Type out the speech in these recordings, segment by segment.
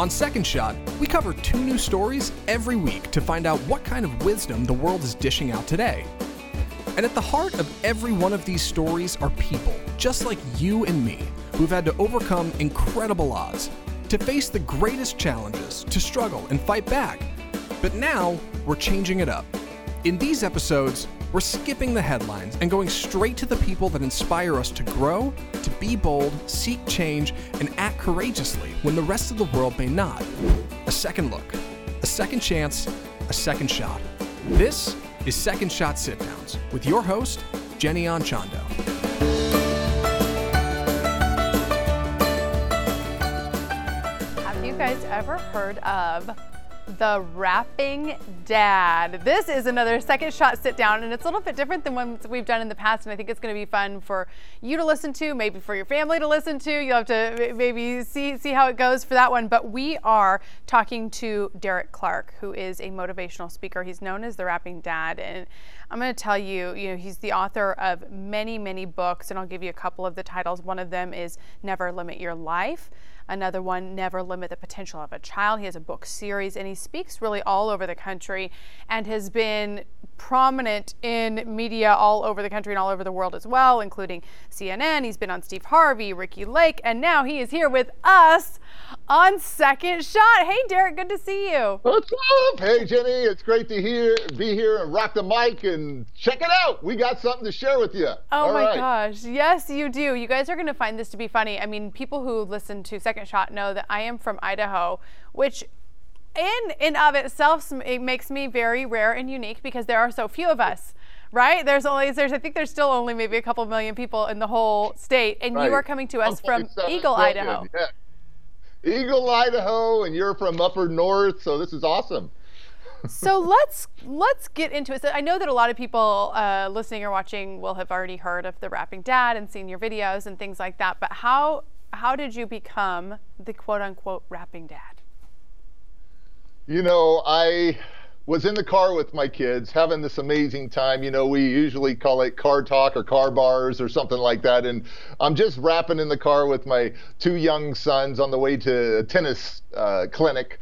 On Second Shot, we cover two new stories every week to find out what kind of wisdom the world is dishing out today. And at the heart of every one of these stories are people, just like you and me, who've had to overcome incredible odds, to face the greatest challenges, to struggle and fight back. But now, we're changing it up. In these episodes, we're skipping the headlines and going straight to the people that inspire us to grow, to be bold, seek change, and act courageously when the rest of the world may not. A second look, a second chance, a second shot. This is Second Shot Sit Downs with your host, Jenny Anchondo. Have you guys ever heard of the Rapping Dad. This is another second shot sit down, and it's a little bit different than ones we've done in the past. And I think it's going to be fun for you to listen to, maybe for your family to listen to. You'll have to maybe see see how it goes for that one. But we are talking to Derek Clark, who is a motivational speaker. He's known as the Rapping Dad, and I'm going to tell you, you know, he's the author of many, many books, and I'll give you a couple of the titles. One of them is Never Limit Your Life. Another one, Never Limit the Potential of a Child. He has a book series and he speaks really all over the country and has been prominent in media all over the country and all over the world as well, including CNN. He's been on Steve Harvey, Ricki Lake, and now he is here with us on Second Shot. Hey, Derek, good to see you. What's up? Hey, Jenny, it's great to hear, be here and rock the mic and check it out. We got something to share with you. Oh all my right. gosh, yes, you do. You guys are going to find this to be funny. I mean, people who listen to Second second shot know that I am from Idaho, which in and of itself it makes me very rare and unique because there are so few of us right there's only there's i think there's still only maybe a couple million people in the whole state and right. you are coming to us from eagle million. idaho yeah. eagle idaho and you're from upper north so this is awesome so let's let's get into it. So I know that a lot of people uh, listening or watching will have already heard of the rapping dad and seen your videos and things like that. But how how did you become the quote unquote rapping dad? You know, I was in the car with my kids having this amazing time. You know, we usually call it car talk or car bars or something like that. And I'm just rapping in the car with my two young sons on the way to a tennis uh, clinic.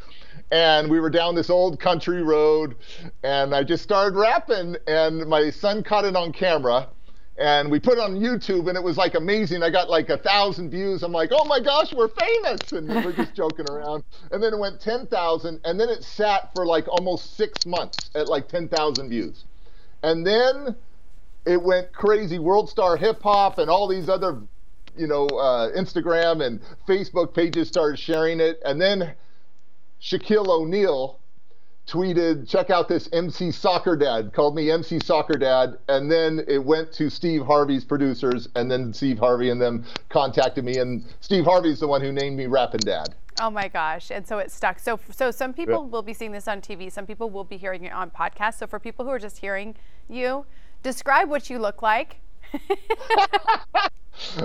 And we were down this old country road, and I just started rapping, and my son caught it on camera and we put it on YouTube, and it was like amazing. I got like a thousand views. I'm like, oh my gosh, we're famous, and we are just joking around. And then it went 10,000, and then it sat for like almost six months at like 10,000 views, and then it went crazy. World Star Hip Hop and all these other, you know, uh, Instagram and Facebook pages started sharing it, and then Shaquille O'Neal tweeted, check out this MC Soccer Dad, called me MC Soccer Dad. And then it went to Steve Harvey's producers, and then Steve Harvey and them contacted me. And Steve Harvey's the one who named me Rappin' Dad. Oh my gosh. And so it stuck. So so some people yeah. will be seeing this on TV, some people will be hearing it on podcasts. So for people who are just hearing you, describe what you look like.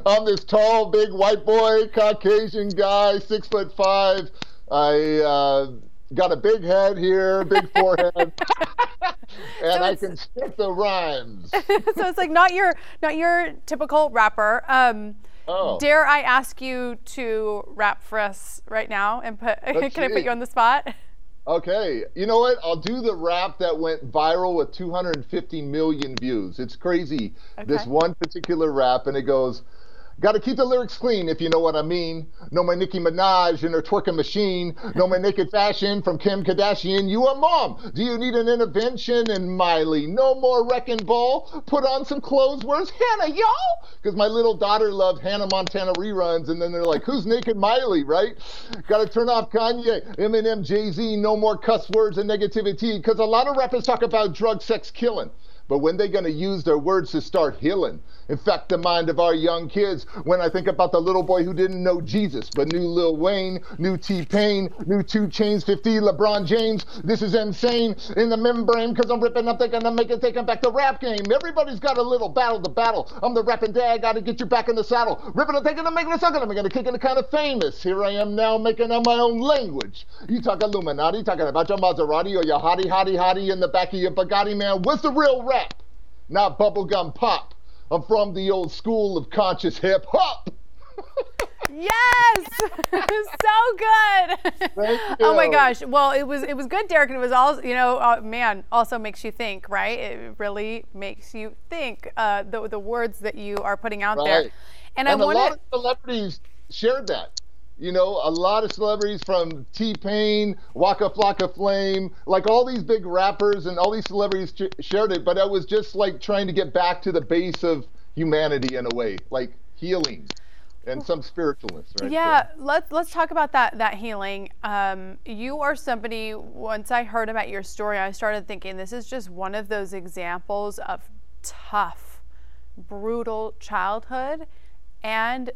I'm this tall, big white boy, Caucasian guy, six foot five. I uh, got a big head here, big forehead, and so I can spit the rhymes. so it's like not your not your typical rapper. Um, oh. Dare I ask you to rap for us right now and put? Let's can see. I put you on the spot? Okay, you know what? I'll do the rap that went viral with 250 million views. It's crazy. Okay. This one particular rap, and it goes. Gotta keep the lyrics clean, if you know what I mean. Know my Nicki Minaj and her twerking machine. Know my naked fashion from Kim Kardashian. You a mom. Do you need an intervention? And Miley, no more wrecking ball. Put on some clothes. Where's Hannah, y'all? Because my little daughter loved Hannah Montana reruns. And then they're like, who's naked Miley, right? Gotta turn off Kanye, Eminem, Jay Z. No more cuss words and negativity. Because a lot of rappers talk about drug, sex, killing. But when they gonna use their words to start healing? Infect the mind of our young kids. When I think about the little boy who didn't know Jesus, but knew Lil Wayne, knew T Pain, knew 2 Chainz 50, LeBron James. This is insane in the membrane because I'm ripping up, thinking I'm making, taking back the rap game. Everybody's got a little battle to battle. I'm the rapping dad, gotta get you back in the saddle. Ripping and taking and making a sucking, I'm gonna kick it kind of famous. Here I am now making up my own language. You talk Illuminati, talking about your Maserati or your hottie, hottie, hottie in the back of your Bugatti, man. What's the real rap? Not bubblegum pop. I'm from the old school of conscious hip hop. Yes, so good. oh my gosh. Well, it was it was good, Derek, and it was all you know. Uh, man, also makes you think, right? It really makes you think. Uh, the the words that you are putting out right. there, and, and I want a lot of celebrities shared that. You know, a lot of celebrities from T Pain, Waka Flocka Flame, like all these big rappers and all these celebrities ch- shared it. But I was just like trying to get back to the base of humanity in a way, like healing and some spiritualness, right? Yeah, so. let's let's talk about that that healing. Um, you are somebody. Once I heard about your story, I started thinking this is just one of those examples of tough, brutal childhood, and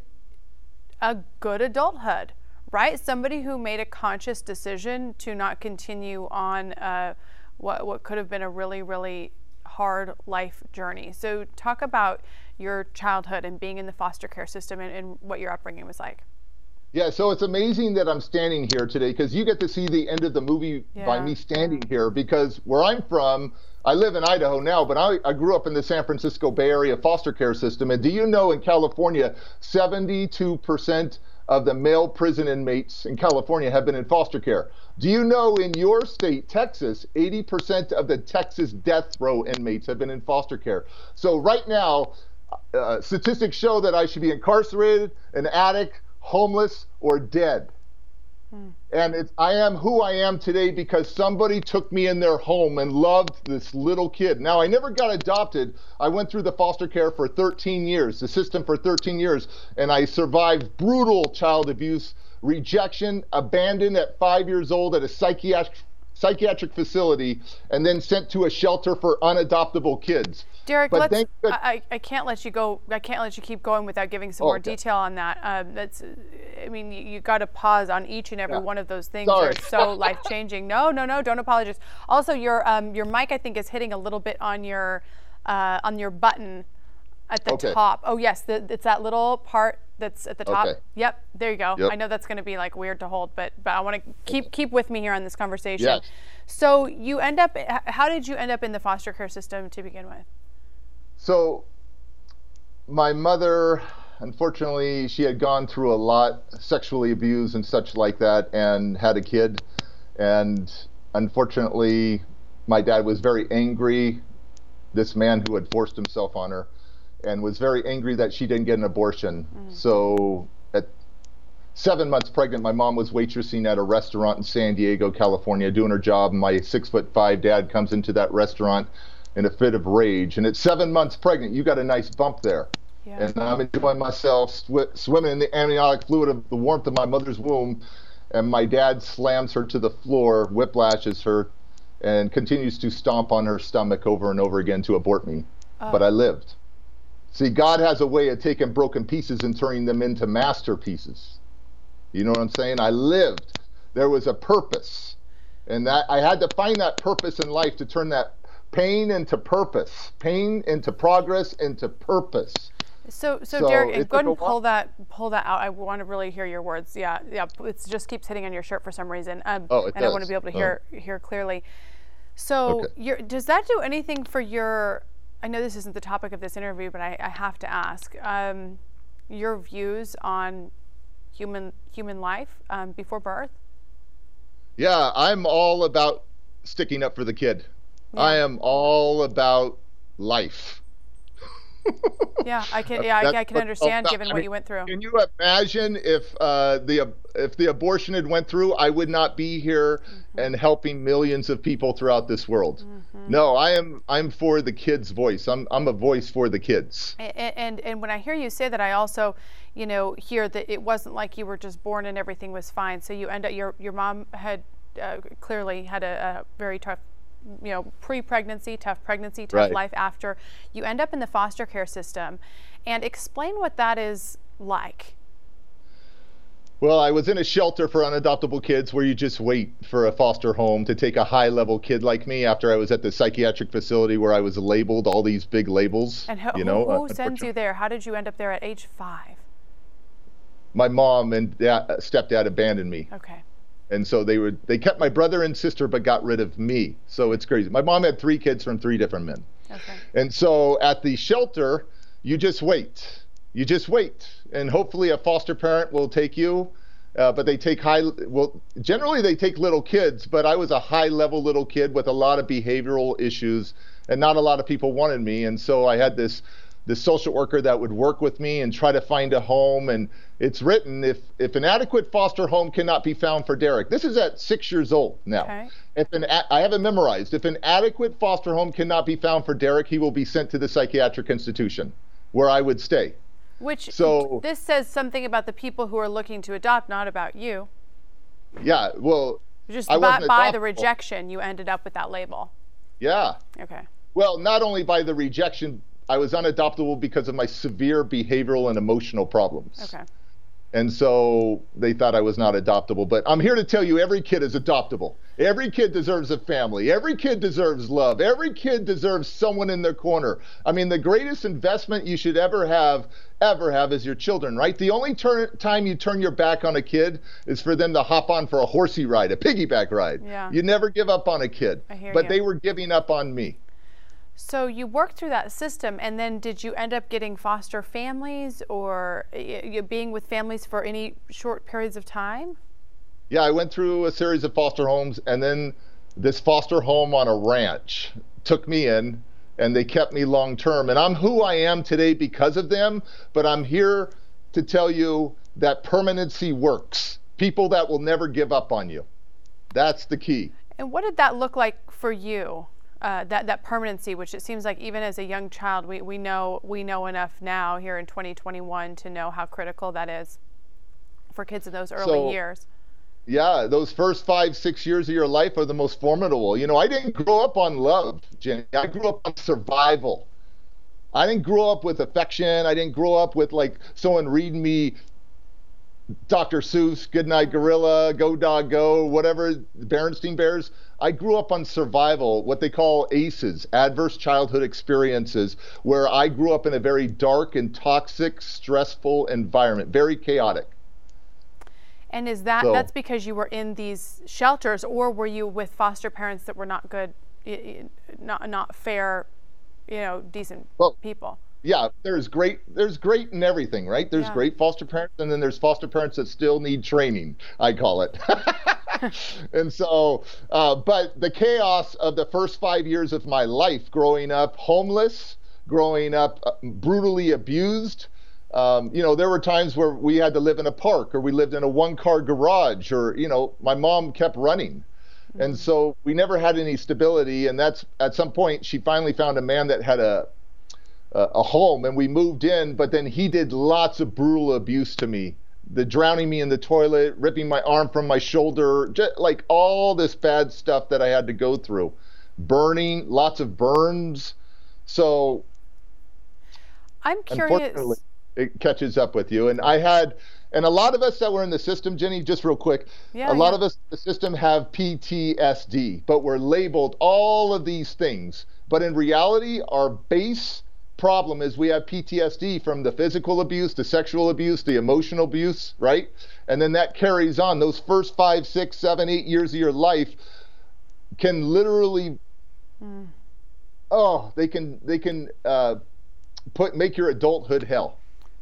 a good adulthood. Right, somebody who made a conscious decision to not continue on uh, what what could have been a really really hard life journey. So talk about your childhood and being in the foster care system and, and what your upbringing was like. Yeah, so it's amazing that I'm standing here today because you get to see the end of the movie yeah. by me standing here because where I'm from, I live in Idaho now, but I, I, grew up in the San Francisco Bay Area foster care system. And do you know in California, 72% of the male prison inmates in California have been in foster care? Do you know in your state, Texas, 80% of the Texas death row inmates have been in foster care? So right now, uh, statistics show that I should be incarcerated, an addict, homeless, or dead. Hmm. And it's, I am who I am today because somebody took me in their home and loved this little kid. Now, I never got adopted. I went through the foster care for 13 years, the system for 13 years, and I survived brutal child abuse, rejection, abandoned at five years old at a psychiatric psychiatric facility and then sent to a shelter for unadoptable kids. Derek, but let's, I, I can't let you go. I can't let you keep going without giving some oh, more okay. detail on that. Um, that's, I mean, you, you got to pause on each and every yeah. one of those things. Sorry. Are so life changing. No, no, no. Don't apologize. Also, your um, your mic, I think, is hitting a little bit on your uh, on your button at the okay. top. Oh yes, the, it's that little part that's at the top. Okay. Yep, there you go. Yep. I know that's going to be like weird to hold, but but I want to keep keep with me here on this conversation. Yes. So you end up. How did you end up in the foster care system to begin with? So, my mother, unfortunately, she had gone through a lot, sexually abused and such like that, and had a kid. And unfortunately, my dad was very angry. This man who had forced himself on her and was very angry that she didn't get an abortion. Mm. So at seven months pregnant, my mom was waitressing at a restaurant in San Diego, California, doing her job. And my six foot five dad comes into that restaurant in a fit of rage. And at seven months pregnant, you got a nice bump there. Yeah. And I'm enjoying myself sw- swimming in the amniotic fluid of the warmth of my mother's womb. And my dad slams her to the floor, whiplashes her, and continues to stomp on her stomach over and over again to abort me. Oh. But I lived. See, God has a way of taking broken pieces and turning them into masterpieces. You know what I'm saying? I lived. There was a purpose. And that I had to find that purpose in life to turn that pain into purpose, pain into progress, into purpose. So, so, so Derek, go ahead and pull that pull that out. I want to really hear your words. Yeah, yeah. It just keeps hitting on your shirt for some reason, um, oh, and does. I want to be able to hear oh. hear clearly. So, okay. does that do anything for your? I know this isn't the topic of this interview, but I, I have to ask um, your views on human human life um, before birth. Yeah, I'm all about sticking up for the kid. Yeah. I am all about life. yeah, I can. Yeah, I, I, can understand given I mean, what you went through. Can you imagine if uh, the if the abortion had went through? I would not be here mm-hmm. and helping millions of people throughout this world. Mm-hmm. No, I am. I'm for the kids' voice. I'm I'm a voice for the kids. And, and and when I hear you say that, I also, you know, hear that it wasn't like you were just born and everything was fine. So you end up your your mom had uh, clearly had a, a very tough you know, pre-pregnancy, tough pregnancy, tough right. life after. You end up in the foster care system, and explain what that is like. Well, I was in a shelter for unadoptable kids where you just wait for a foster home to take a high level kid like me after I was at the psychiatric facility where I was labeled all these big labels. And who, you know, who, who sends you there? How did you end up there at age five? My mom and dad, stepdad abandoned me. Okay and so they would they kept my brother and sister but got rid of me so it's crazy my mom had three kids from three different men okay. and so at the shelter you just wait you just wait, and hopefully a foster parent will take you. Uh, but they take high. Well, generally they take little kids, but I was a high-level little kid with a lot of behavioral issues, and not a lot of people wanted me, and so I had this this social worker that would work with me and try to find a home. And it's written if if an adequate foster home cannot be found for Derek, this is at six years old now. Okay. If an I have it memorized. If an adequate foster home cannot be found for Derek, he will be sent to the psychiatric institution where I would stay. Which so this says something about the people who are looking to adopt, not about you. Yeah, well, just by, by the rejection, you ended up with that label. Yeah. Okay. Well, not only by the rejection, I was unadoptable because of my severe behavioral and emotional problems. Okay. And so they thought I was not adoptable. But I'm here to tell you every kid is adoptable. Every kid deserves a family. Every kid deserves love. Every kid deserves someone in their corner. I mean, the greatest investment you should ever have, ever have, is your children, right? The only turn, time you turn your back on a kid is for them to hop on for a horsey ride, a piggyback ride. Yeah. You never give up on a kid. I hear but you. they were giving up on me. So you worked through that system, and then did you end up getting foster families or you being with families for any short periods of time? Yeah, I went through a series of foster homes, and then this foster home on a ranch took me in, and they kept me long term. And I'm who I am today because of them, but I'm here to tell you that permanency works. People that will never give up on you. That's the key. And what did that look like for you? Uh, that that permanency, which it seems like even as a young child, we, we know we know enough now here in 2021 to know how critical that is for kids in those early so, years. Yeah, those first five six years of your life are the most formidable. You know, I didn't grow up on love, Jenny. I grew up on survival. I didn't grow up with affection. I didn't grow up with like someone reading me Dr. Seuss, Goodnight Gorilla, Go Dog Go, whatever, Berenstain Bears. I grew up on survival, what they call ACEs, adverse childhood experiences, where I grew up in a very dark and toxic, stressful environment, very chaotic. And is that so, that's because you were in these shelters, or were you with foster parents that were not good, not not fair, you know, decent well, people? yeah, there's great there's great in everything, right? There's yeah. great foster parents and then there's foster parents that still need training, I call it. and so uh, but the chaos of the first five years of my life growing up homeless, growing up uh, brutally abused, um, you know, there were times where we had to live in a park or we lived in a one car garage or, you know, my mom kept running. And mm-hmm. so we never had any stability. And that's at some point, she finally found a man that had a, a home and we moved in, but then he did lots of brutal abuse to me. The drowning me in the toilet, ripping my arm from my shoulder, just like all this bad stuff that I had to go through. Burning, lots of burns. So I'm curious. It catches up with you. And I had, and a lot of us that were in the system, Jenny, just real quick, yeah, a lot yeah. of us in the system have PTSD, but we're labeled all of these things. But in reality, our base problem is we have PTSD from the physical abuse, the sexual abuse, the emotional abuse, right? And then that carries on. Those first five, six, seven, eight years of your life can literally, mm. oh, they can they can uh, put make your adulthood hell.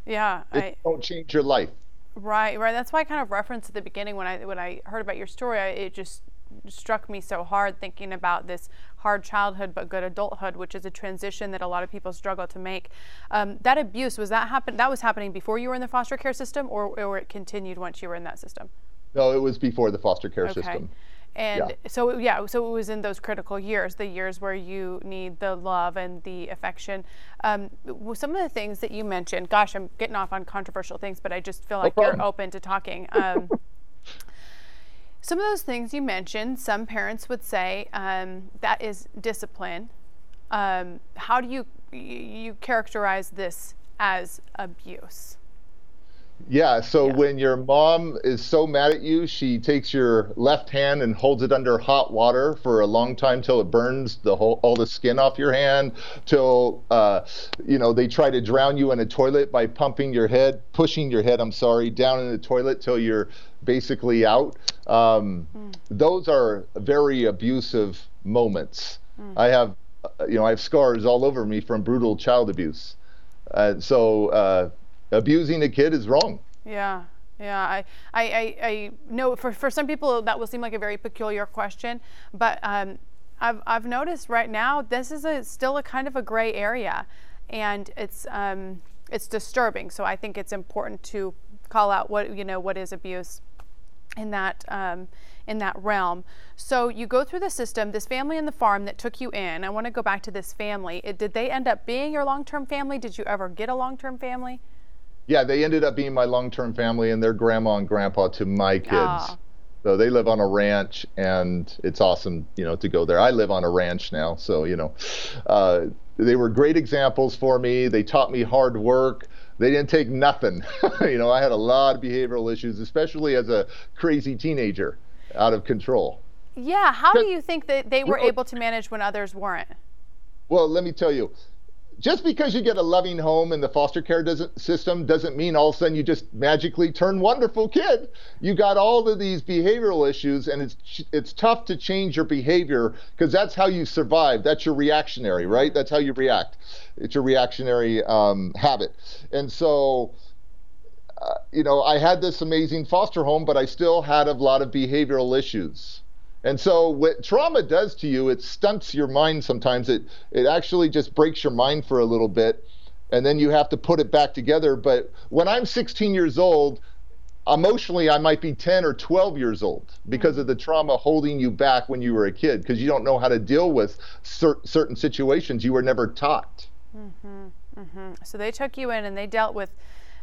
Yeah, I don't change your life. Right, right. That's why I kind of referenced at the beginning when I when I heard about your story. I, it just struck me so hard thinking about this hard childhood but good adulthood, which is a transition that a lot of people struggle to make. Um, that abuse was that happen? That was happening before you were in the foster care system, or, or it continued once you were in that system? No, it was before the foster care okay. system. And yeah. so yeah, so it was in those critical years, the years where you need the love and the affection. Um, some of the things that you mentioned, gosh, I'm getting off on controversial things, but I just feel like no you're open to talking. Um, some of those things you mentioned, some parents would say um, that is discipline. Um, how do you you characterize this as abuse? Yeah, so yeah. when your mom is so mad at you, she takes your left hand and holds it under hot water for a long time till it burns the whole all the skin off your hand. Till uh, you know they try to drown you in a toilet by pumping your head, pushing your head. I'm sorry, down in the toilet till you're basically out. Um, mm. Those are very abusive moments. Mm. I have, uh, you know, I have scars all over me from brutal child abuse. Uh, so uh, abusing a kid is wrong. Yeah. Yeah, I, I, I, I know for, for some people that will seem like a very peculiar question, but um, I've, I've noticed right now this is a, still a kind of a gray area, and it's um, it's disturbing. So I think it's important to call out what you know what is abuse in that um, in that realm. So you go through the system. This family in the farm that took you in. I want to go back to this family. It, did they end up being your long-term family? Did you ever get a long-term family? Yeah, they ended up being my long-term family and their grandma and grandpa to my kids. Oh. So they live on a ranch, and it's awesome, you know, to go there. I live on a ranch now, so you know, uh, they were great examples for me. They taught me hard work. They didn't take nothing. you know, I had a lot of behavioral issues, especially as a crazy teenager, out of control. Yeah, how do you think that they were able to manage when others weren't? Well, let me tell you, just because you get a loving home in the foster care doesn't, system doesn't mean all of a sudden you just magically turn wonderful kid. You got all of these behavioral issues, and it's it's tough to change your behavior because that's how you survive. That's your reactionary, right? That's how you react. It's your reactionary um, habit, and so. Uh, you know, I had this amazing foster home, but I still had a lot of behavioral issues. And so what trauma does to you, it stunts your mind sometimes. It it actually just breaks your mind for a little bit and then you have to put it back together. But when I'm 16 years old, emotionally I might be 10 or 12 years old because of the trauma holding you back when you were a kid because you don't know how to deal with cer- certain situations you were never taught. Mm-hmm, mm-hmm. So they took you in and they dealt with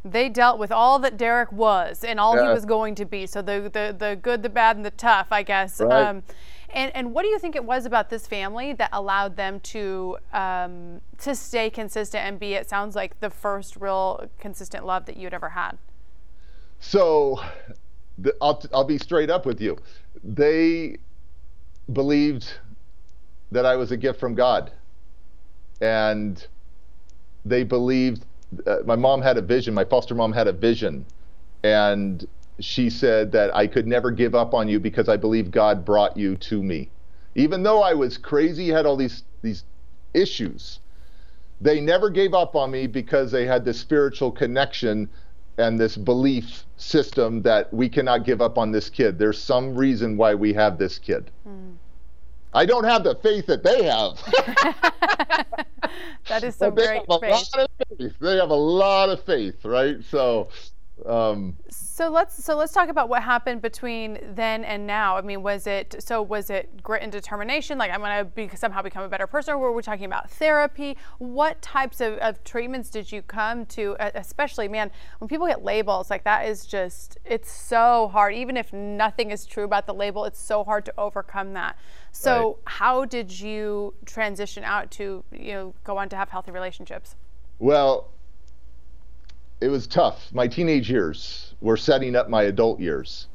they dealt with all that Derek was and all yeah. he was going to be. So the, the the good, the bad, and the tough, I guess. Right. Um, and and what do you think it was about this family that allowed them to um, to stay consistent and be? It sounds like the first real consistent love that you'd ever had. So, the, I'll I'll be straight up with you. They believed that I was a gift from God, and they believed uh, my mom had a vision. My foster mom had a vision, and she said that I could never give up on you because I believe God brought you to me. Even though I was crazy, had all these these issues, they never gave up on me because they had this spiritual connection and this belief system that we cannot give up on this kid. There's some reason why we have this kid. Mm. I don't have the faith that they have. that is some great faith. faith. They have a lot of faith, right? So um, so let's so let's talk about what happened between then and now. I mean, was it so? Was it grit and determination? Like I'm going to be, somehow become a better person? Or were we talking about therapy? What types of, of treatments did you come to? Especially, man, when people get labels like that is just it's so hard. Even if nothing is true about the label, it's so hard to overcome that. So right. how did you transition out to you know go on to have healthy relationships? Well, it was tough. My teenage years were setting up my adult years.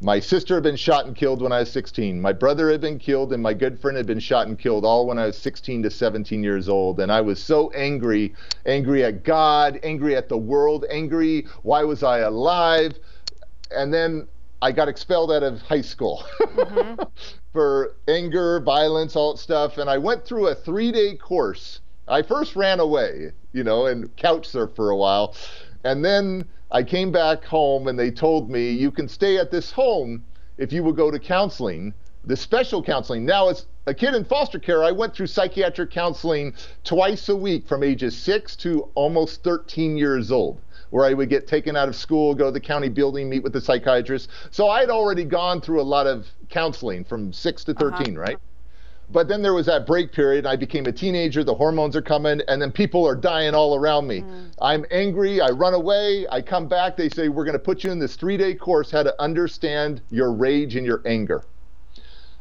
My sister had been shot and killed when I was 16. My brother had been killed, and my good friend had been shot and killed all when I was 16 to 17 years old. And I was so angry angry at God, angry at the world, angry why was I alive? And then I got expelled out of high school mm-hmm. for anger, violence, all that stuff. And I went through a three day course. I first ran away, you know, and couch surfed for a while. And then I came back home and they told me, you can stay at this home if you will go to counseling, the special counseling. Now, as a kid in foster care, I went through psychiatric counseling twice a week from ages 6 to almost 13 years old, where I would get taken out of school, go to the county building, meet with the psychiatrist. So I had already gone through a lot of counseling from 6 to 13, uh-huh. right? But then there was that break period. I became a teenager. The hormones are coming, and then people are dying all around me. Mm. I'm angry. I run away. I come back. They say, We're going to put you in this three day course how to understand your rage and your anger.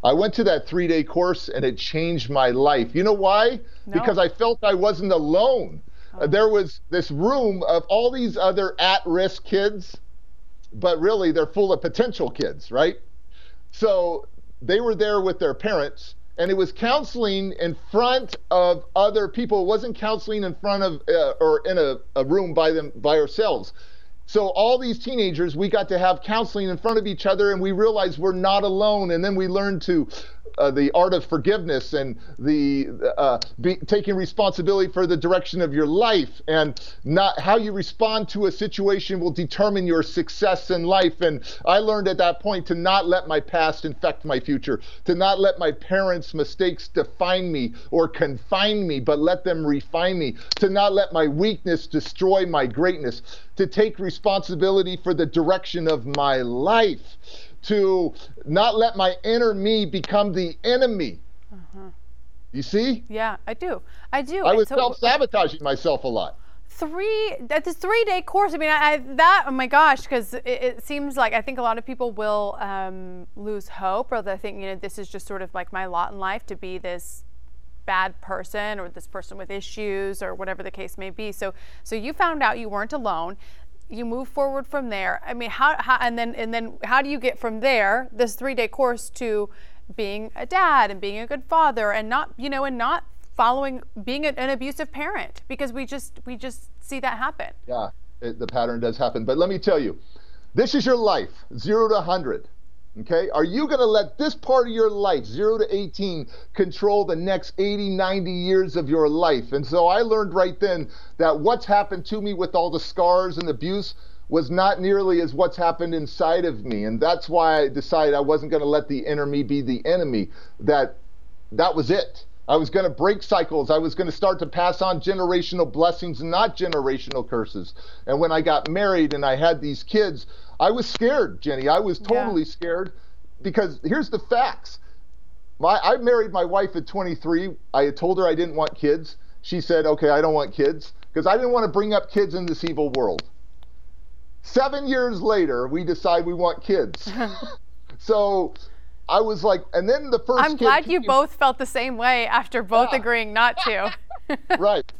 I went to that three day course and it changed my life. You know why? No. Because I felt I wasn't alone. Oh. There was this room of all these other at risk kids, but really they're full of potential kids, right? So they were there with their parents and it was counseling in front of other people. It wasn't counseling in front of uh, or in a, a room by them by ourselves. So all these teenagers, we got to have counseling in front of each other, and we realized we're not alone. And then we learned to uh, the art of forgiveness and the uh, be, taking responsibility for the direction of your life and not how you respond to a situation will determine your success in life. And I learned at that point to not let my past infect my future, to not let my parents' mistakes define me or confine me, but let them refine me, to not let my weakness destroy my greatness, to take responsibility for the direction of my life to not let my inner me become the enemy. Uh-huh. You see? Yeah, I do. I do. I was so, self sabotaging myself a lot. Three at a three day course. I mean, I, I that oh my gosh, because it, it, seems like I think a lot of people will um, lose hope, or they think you know this is just sort of like my lot in life to be this bad person or this person with issues or whatever the case may be. So so you found out you weren't alone you move forward from there. I mean, how, how and then and then how do you get from there this three day course to being a dad and being a good father and not you know and not following being an abusive parent because we just we just see that happen. Yeah, it, the pattern does happen. But let me tell you, this is your life, zero to hundred. Okay? Are you going to let this part of your life, 0 to 18, control the next 80, 90 years of your life? And so I learned right then that what's happened to me with all the scars and abuse was not nearly as what's happened inside of me. And that's why I decided I wasn't going to let the inner me be the enemy. That that was it. I was going to break cycles. I was going to start to pass on generational blessings, not generational curses. And when I got married and I had these kids, I was scared, Jenny. I was totally yeah. scared because here's the facts. My, I married my wife at 23. I had told her I didn't want kids. She said, okay, I don't want kids because I didn't want to bring up kids in this evil world. Seven years later, we decide we want kids. so I was like, and then the first. I'm glad you both felt the same way after both yeah. agreeing not to. right.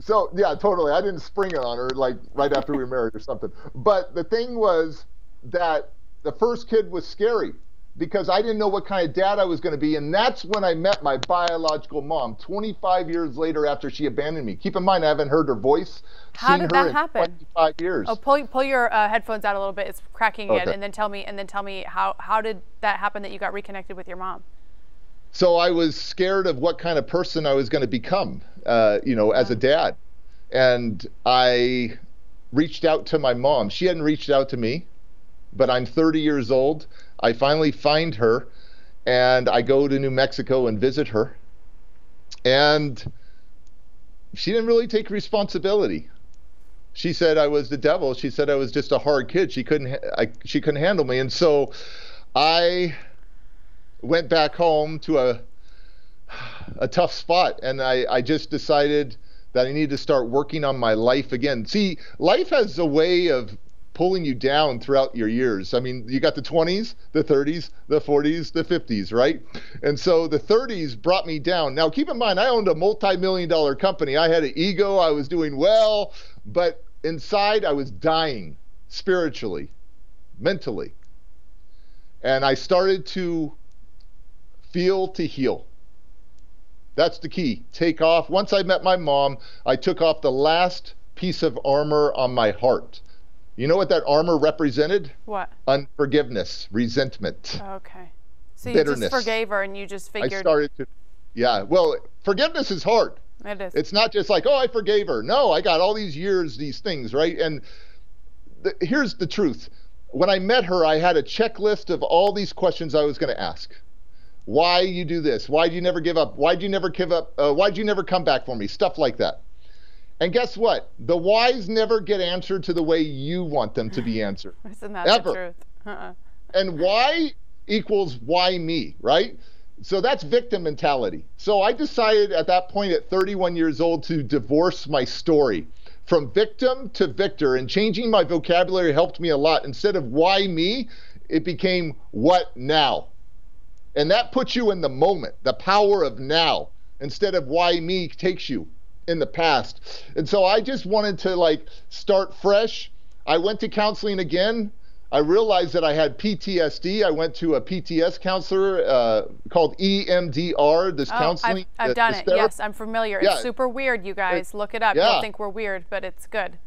So yeah, totally. I didn't spring it on her like right after we were married or something. But the thing was that the first kid was scary because I didn't know what kind of dad I was going to be. And that's when I met my biological mom 25 years later after she abandoned me. Keep in mind, I haven't heard her voice. How did that happen? 25 years. Oh, pull, pull your uh, headphones out a little bit. It's cracking okay. and then tell me, and then tell me how, how did that happen that you got reconnected with your mom? So I was scared of what kind of person I was going to become, uh, you know, as a dad. And I reached out to my mom. She hadn't reached out to me, but I'm 30 years old. I finally find her and I go to New Mexico and visit her. And she didn't really take responsibility. She said I was the devil. She said I was just a hard kid. She couldn't I, she couldn't handle me. And so I went back home to a a tough spot and I, I just decided that I needed to start working on my life again. See, life has a way of pulling you down throughout your years. I mean, you got the 20s, the 30s, the 40s, the 50s, right? And so the 30s brought me down. Now, keep in mind, I owned a multi million dollar company. I had an ego, I was doing well, but inside I was dying spiritually, mentally. And I started to feel to heal. That's the key. Take off. Once I met my mom, I took off the last piece of armor on my heart. You know what that armor represented? What? Unforgiveness, resentment. Okay. So you bitterness. just forgave her and you just figured. I started to, yeah. Well, forgiveness is hard. It is. It's not just like, oh, I forgave her. No, I got all these years, these things, right? And the, here's the truth. When I met her, I had a checklist of all these questions I was going to ask. Why you do this? Why'd you never give up? Why'd you never give up? Uh, why'd you never come back for me? Stuff like that. And guess what? The whys never get answered to the way you want them to be answered. Isn't that ever. the truth? Uh-uh. And why equals why me, right? So that's victim mentality. So I decided at that point at 31 years old to divorce my story from victim to victor and changing my vocabulary helped me a lot. Instead of why me, it became what now. And that puts you in the moment, the power of now, instead of why me takes you in the past. And so I just wanted to like start fresh. I went to counseling again. I realized that I had PTSD. I went to a PTS counselor uh, called EMDR, this oh, counseling. I've, I've done it. Yes, I'm familiar. Yeah. It's super weird, you guys. It, Look it up. Yeah. You'll think we're weird, but it's good.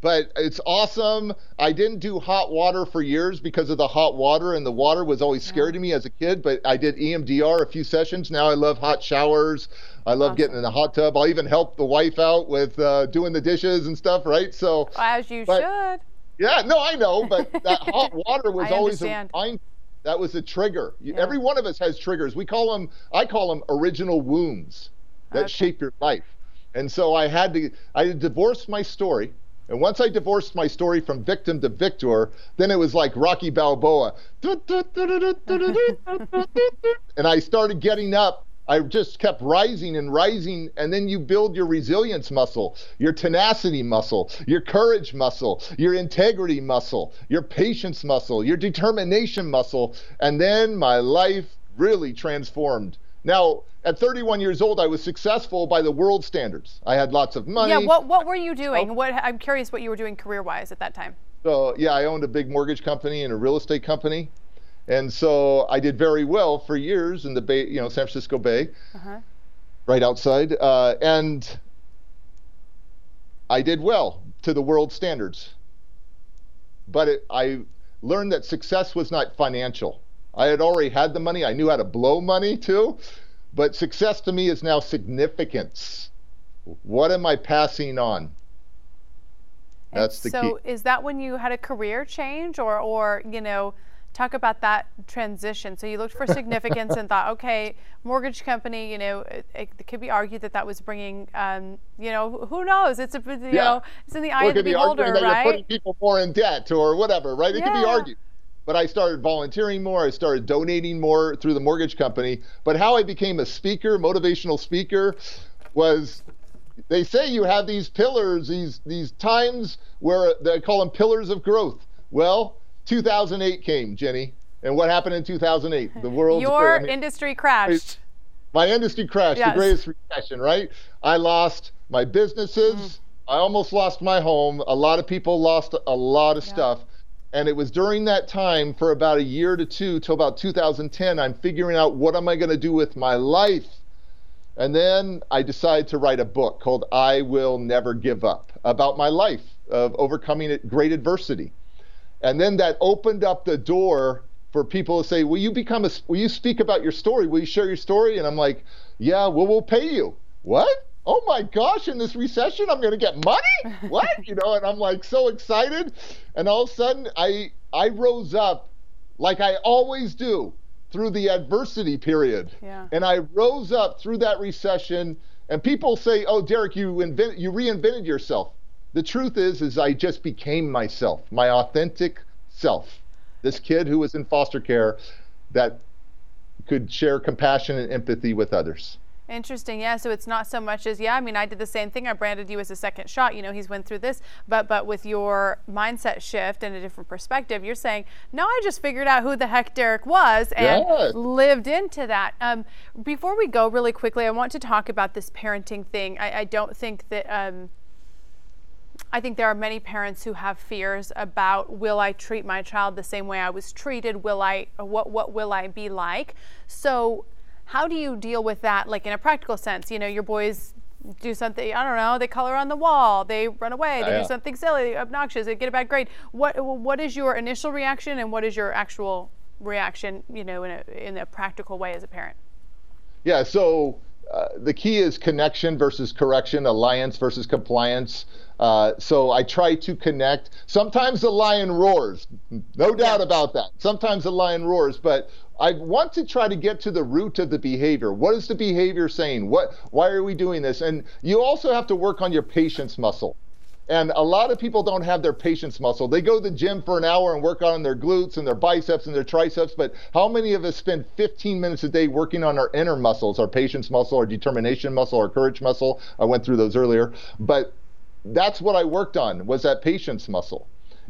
But it's awesome. I didn't do hot water for years because of the hot water, and the water was always scary to me as a kid. But I did EMDR a few sessions. Now I love hot showers. I love awesome. getting in the hot tub. I'll even help the wife out with uh, doing the dishes and stuff, right? So as you but, should. Yeah, no, I know, but that hot water was always a reminder. That was a trigger. Yeah. Every one of us has triggers. We call them. I call them original wounds that okay. shape your life. And so I had to. I divorced my story and once I divorced my story from victim to victor, then it was like Rocky Balboa. and I started getting up. I just kept rising and rising. And then you build your resilience muscle, your tenacity muscle, your courage muscle, your integrity muscle, your patience muscle, your determination muscle. And then my life really transformed. Now, at 31 years old, I was successful by the world standards. I had lots of money. Yeah, what, what were you doing? Oh. What I'm curious what you were doing career wise at that time. So, yeah, I owned a big mortgage company and a real estate company. And so I did very well for years in the Bay, you know, San Francisco Bay, uh-huh. right outside. Uh, and I did well to the world standards. But it, I learned that success was not financial. I had already had the money. I knew how to blow money too. But success to me is now significance. What am I passing on? That's the so key. So is that when you had a career change or or you know talk about that transition. So you looked for significance and thought, okay, mortgage company, you know, it, it could be argued that that was bringing, um, you know, who knows? It's a, you yeah. know, it's in the eye well, of the beholder, right? That you're putting people more in debt or whatever, right? It yeah. could be argued but I started volunteering more. I started donating more through the mortgage company. But how I became a speaker, motivational speaker, was they say you have these pillars, these these times where they call them pillars of growth. Well, 2008 came, Jenny, and what happened in 2008? The world. Your I mean, industry crashed. My industry crashed. Yes. The greatest recession, right? I lost my businesses. Mm. I almost lost my home. A lot of people lost a lot of yeah. stuff. And it was during that time for about a year to two till about 2010, I'm figuring out what am I going to do with my life. And then I decided to write a book called I Will Never Give Up about my life of overcoming great adversity. And then that opened up the door for people to say, "Will you become a? Will you speak about your story? Will you share your story?" And I'm like, "Yeah, well, we'll pay you." What? Oh my gosh, in this recession, I'm going to get money? What? you know, and I'm like so excited. And all of a sudden, I, I rose up like I always do through the adversity period. Yeah. And I rose up through that recession. And people say, oh, Derek, you, invent, you reinvented yourself. The truth is, is I just became myself, my authentic self. This kid who was in foster care that could share compassion and empathy with others. Interesting. Yeah. So it's not so much as yeah. I mean, I did the same thing. I branded you as a second shot. You know, he's went through this, but but with your mindset shift and a different perspective, you're saying no. I just figured out who the heck Derek was and yes. lived into that. Um, before we go, really quickly, I want to talk about this parenting thing. I, I don't think that. Um, I think there are many parents who have fears about will I treat my child the same way I was treated? Will I what what will I be like? So how do you deal with that, like in a practical sense? You know, your boys do something, I don't know, they color on the wall, they run away, they yeah. do something silly, obnoxious, they get a bad grade. What what is your initial reaction and what is your actual reaction, you know, in a in a practical way as a parent? Yeah, so uh, the key is connection versus correction, alliance versus compliance. Uh, so I try to connect. Sometimes the lion roars, no doubt about that. Sometimes the lion roars, but I want to try to get to the root of the behavior. What is the behavior saying? What why are we doing this? And you also have to work on your patience muscle. And a lot of people don't have their patience muscle. They go to the gym for an hour and work on their glutes and their biceps and their triceps, but how many of us spend 15 minutes a day working on our inner muscles, our patience muscle, our determination muscle, our courage muscle? I went through those earlier. But that's what I worked on was that patience muscle.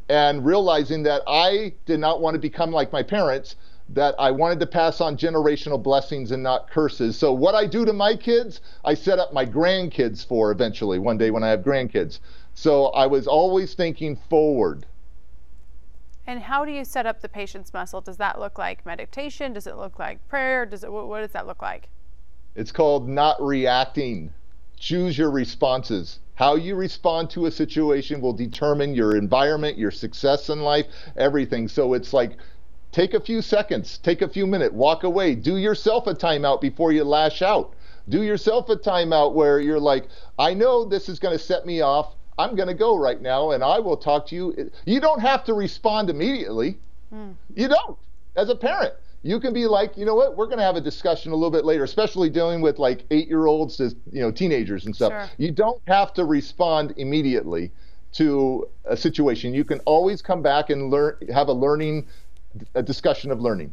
And realizing that I did not want to become like my parents, that I wanted to pass on generational blessings and not curses. So, what I do to my kids, I set up my grandkids for eventually one day when I have grandkids. So, I was always thinking forward. And how do you set up the patience muscle? Does that look like meditation? Does it look like prayer? Does it what does that look like? It's called not reacting. Choose your responses. How you respond to a situation will determine your environment, your success in life, everything. So it's like take a few seconds, take a few minutes, walk away, do yourself a timeout before you lash out. Do yourself a timeout where you're like, I know this is going to set me off. I'm going to go right now and I will talk to you. You don't have to respond immediately. Mm. You don't, as a parent you can be like, you know what, we're going to have a discussion a little bit later, especially dealing with like eight year olds to, you know, teenagers and stuff. Sure. You don't have to respond immediately to a situation. You can always come back and learn, have a learning, a discussion of learning.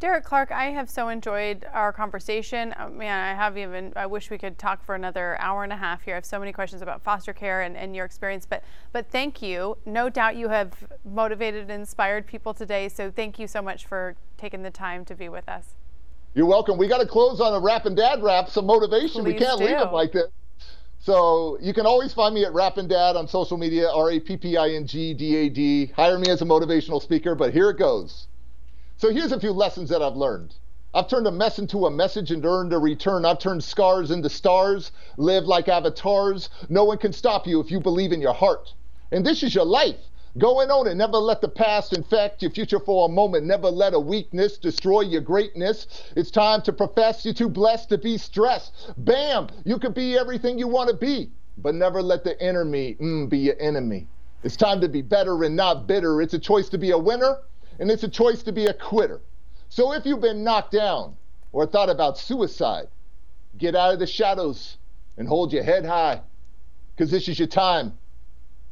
Derek Clark, I have so enjoyed our conversation. Oh, man, I have even, I wish we could talk for another hour and a half here. I have so many questions about foster care and, and your experience, but, but thank you. No doubt you have motivated and inspired people today. So thank you so much for taking the time to be with us. You're welcome. We got to close on a Rapping Dad rap, some motivation. Please we can't do. leave it like this. So you can always find me at Rapping Dad on social media, R A P P I N G D A D. Hire me as a motivational speaker, but here it goes. So here's a few lessons that I've learned. I've turned a mess into a message and earned a return. I've turned scars into stars, live like avatars. No one can stop you if you believe in your heart. And this is your life. Go and own it. Never let the past infect your future for a moment. Never let a weakness destroy your greatness. It's time to profess. You're too blessed to be stressed. Bam! You can be everything you want to be, but never let the enemy mm, be your enemy. It's time to be better and not bitter. It's a choice to be a winner and it's a choice to be a quitter. So if you've been knocked down or thought about suicide, get out of the shadows and hold your head high because this is your time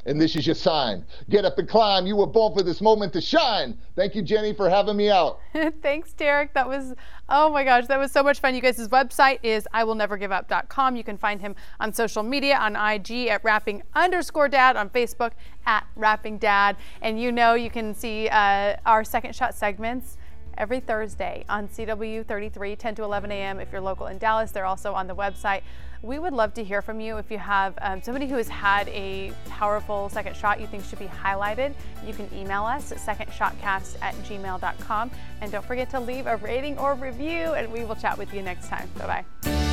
and this is your sign. Get up and climb. You were born for this moment to shine. Thank you, Jenny, for having me out. Thanks, Derek. That was, oh my gosh, that was so much fun. You guys' website is iwillnevergiveup.com. You can find him on social media on IG at rapping underscore dad, on Facebook at rapping dad. And you know you can see uh, our second shot segments every Thursday on CW 33, 10 to 11 a.m. if you're local in Dallas. They're also on the website. We would love to hear from you if you have um, somebody who has had a powerful second shot you think should be highlighted. You can email us at secondshotcast at gmail.com. And don't forget to leave a rating or review, and we will chat with you next time. Bye bye.